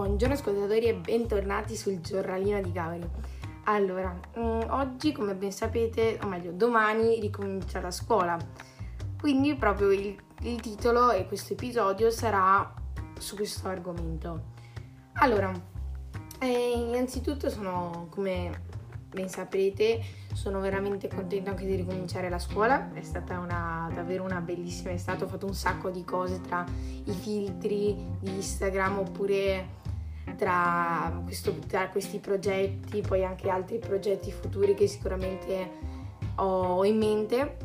Buongiorno ascoltatori e bentornati sul giornalino di Gabri. Allora, mm, oggi come ben sapete, o meglio domani ricomincia la scuola, quindi proprio il, il titolo e questo episodio sarà su questo argomento. Allora, eh, innanzitutto sono come ben saprete, sono veramente contenta anche di ricominciare la scuola, è stata una, davvero una bellissima estate, ho fatto un sacco di cose tra i filtri di Instagram oppure tra, questo, tra questi progetti, poi anche altri progetti futuri che sicuramente ho in mente.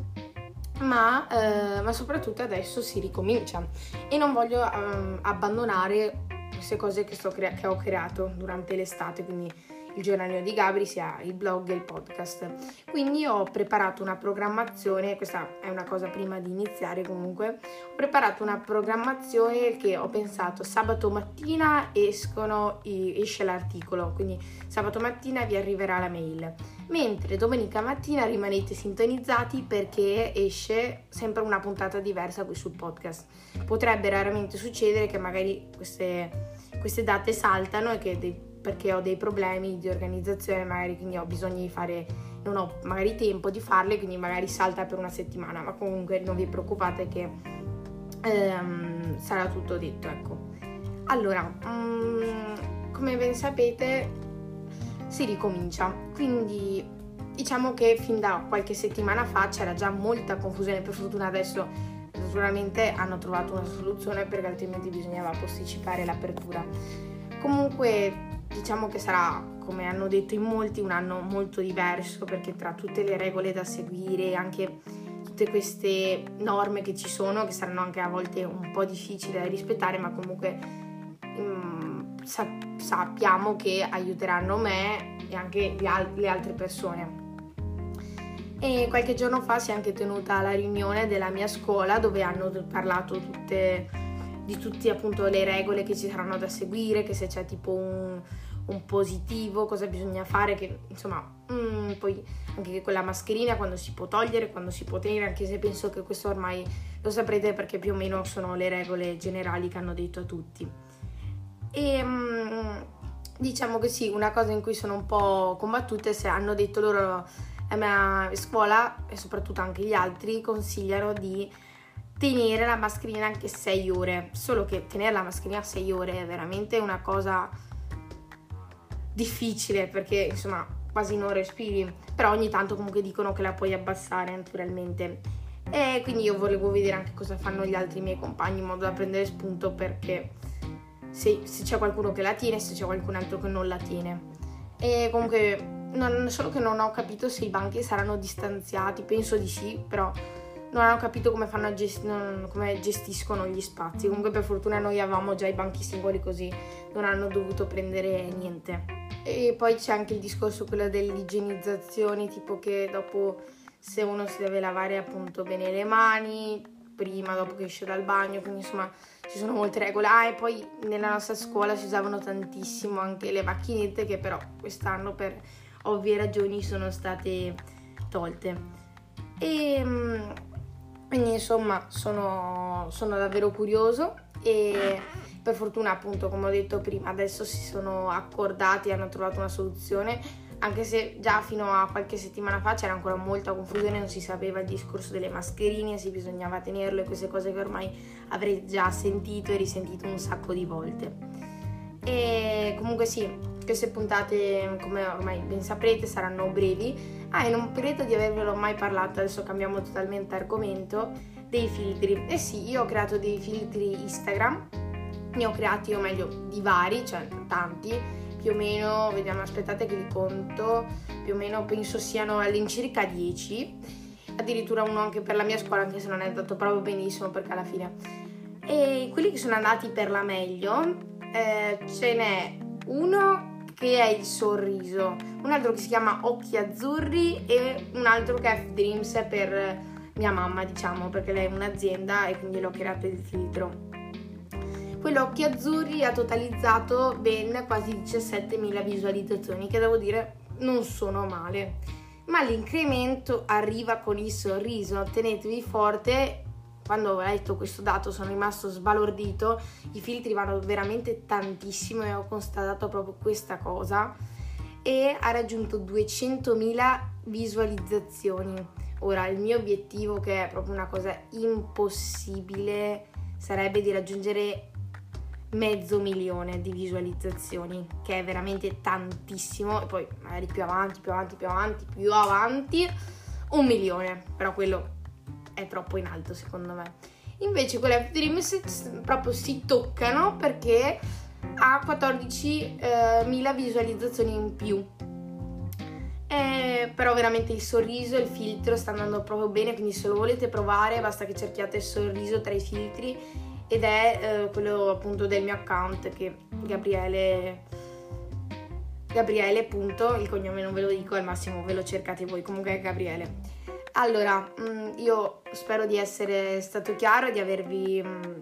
Ma, eh, ma soprattutto adesso si ricomincia e non voglio eh, abbandonare queste cose che, crea- che ho creato durante l'estate, quindi il giornalino di Gabri, sia il blog e il podcast. Quindi ho preparato una programmazione, questa è una cosa prima di iniziare comunque, ho preparato una programmazione che ho pensato sabato mattina escono, esce l'articolo, quindi sabato mattina vi arriverà la mail, mentre domenica mattina rimanete sintonizzati perché esce sempre una puntata diversa qui sul podcast. Potrebbe raramente succedere che magari queste, queste date saltano e che dei perché ho dei problemi di organizzazione, magari quindi ho bisogno di fare, non ho magari tempo di farle, quindi magari salta per una settimana, ma comunque non vi preoccupate che ehm, sarà tutto detto, ecco. Allora, um, come ben sapete, si ricomincia, quindi diciamo che fin da qualche settimana fa c'era già molta confusione, per fortuna adesso naturalmente hanno trovato una soluzione perché altrimenti bisognava posticipare l'apertura. Comunque diciamo che sarà, come hanno detto in molti, un anno molto diverso perché tra tutte le regole da seguire, anche tutte queste norme che ci sono, che saranno anche a volte un po' difficili da rispettare, ma comunque um, sa- sappiamo che aiuteranno me e anche al- le altre persone. E qualche giorno fa si è anche tenuta la riunione della mia scuola dove hanno parlato tutte, di tutte appunto le regole che ci saranno da seguire, che se c'è tipo un, un positivo, cosa bisogna fare, che insomma, mm, poi anche quella mascherina quando si può togliere, quando si può tenere, anche se penso che questo ormai lo saprete perché più o meno sono le regole generali che hanno detto a tutti. E mm, diciamo che sì, una cosa in cui sono un po' combattute se hanno detto loro la mia scuola e soprattutto anche gli altri consigliano di tenere la mascherina anche 6 ore, solo che tenere la mascherina 6 ore è veramente una cosa difficile perché insomma quasi non respiri, però ogni tanto comunque dicono che la puoi abbassare naturalmente. E quindi io volevo vedere anche cosa fanno gli altri miei compagni in modo da prendere spunto perché se, se c'è qualcuno che la tiene, se c'è qualcun altro che non la tiene. E comunque non solo che non ho capito se i banchi saranno distanziati, penso di sì, però non hanno capito come, gest- non, come, gestiscono gli spazi. Comunque per fortuna noi avevamo già i banchi singoli così non hanno dovuto prendere niente. E poi c'è anche il discorso quello dell'igienizzazione, tipo che dopo se uno si deve lavare appunto bene le mani, prima, dopo che esce dal bagno, quindi insomma ci sono molte regole. Ah, e poi nella nostra scuola si usavano tantissimo anche le macchinette che però quest'anno per ovvie ragioni sono state tolte. E quindi insomma sono, sono davvero curioso e per fortuna appunto come ho detto prima adesso si sono accordati e hanno trovato una soluzione anche se già fino a qualche settimana fa c'era ancora molta confusione, non si sapeva il discorso delle mascherine, se bisognava tenerlo e queste cose che ormai avrei già sentito e risentito un sacco di volte. E comunque sì, queste puntate, come ormai ben saprete, saranno brevi. Ah, e non credo di avervelo mai parlato, adesso cambiamo totalmente argomento, dei filtri. Eh sì, io ho creato dei filtri Instagram, ne ho creati, o meglio, di vari, cioè tanti, più o meno, vediamo, aspettate che vi conto, più o meno penso siano all'incirca 10, addirittura uno anche per la mia scuola, anche se non è andato proprio benissimo perché alla fine. E quelli che sono andati per la meglio, eh, ce n'è uno che è il sorriso, un altro che si chiama Occhi Azzurri e un altro che è F-Dreams per mia mamma, diciamo, perché lei è un'azienda e quindi l'ho creato il filtro. Quello Occhi Azzurri ha totalizzato ben quasi 17.000 visualizzazioni, che devo dire non sono male. Ma l'incremento arriva con il sorriso, tenetevi forte quando ho letto questo dato sono rimasto sbalordito, i filtri vanno veramente tantissimo e ho constatato proprio questa cosa e ha raggiunto 200.000 visualizzazioni. Ora il mio obiettivo, che è proprio una cosa impossibile, sarebbe di raggiungere mezzo milione di visualizzazioni, che è veramente tantissimo, e poi magari più avanti, più avanti, più avanti, più avanti, un milione, però quello è troppo in alto secondo me. Invece con l'F Dreams proprio si toccano perché ha 14.000 eh, visualizzazioni in più. Eh, però veramente il sorriso il filtro sta andando proprio bene, quindi se lo volete provare basta che cerchiate il sorriso tra i filtri ed è eh, quello appunto del mio account che Gabriele Gabriele punto, il cognome non ve lo dico, al massimo ve lo cercate voi, comunque è Gabriele. Allora, mm, io spero di essere stato chiaro, di avervi mm,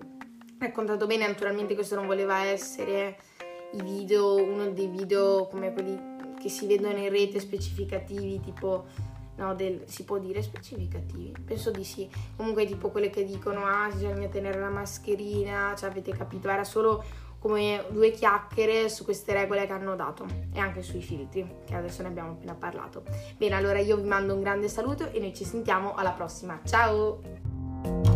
raccontato bene, naturalmente questo non voleva essere i video, uno dei video come quelli che si vedono in rete specificativi, tipo no, del, si può dire specificativi? Penso di sì. Comunque tipo quelle che dicono ah bisogna tenere la mascherina, cioè avete capito, era solo come due chiacchiere su queste regole che hanno dato e anche sui filtri, che adesso ne abbiamo appena parlato. Bene, allora io vi mando un grande saluto e noi ci sentiamo alla prossima. Ciao!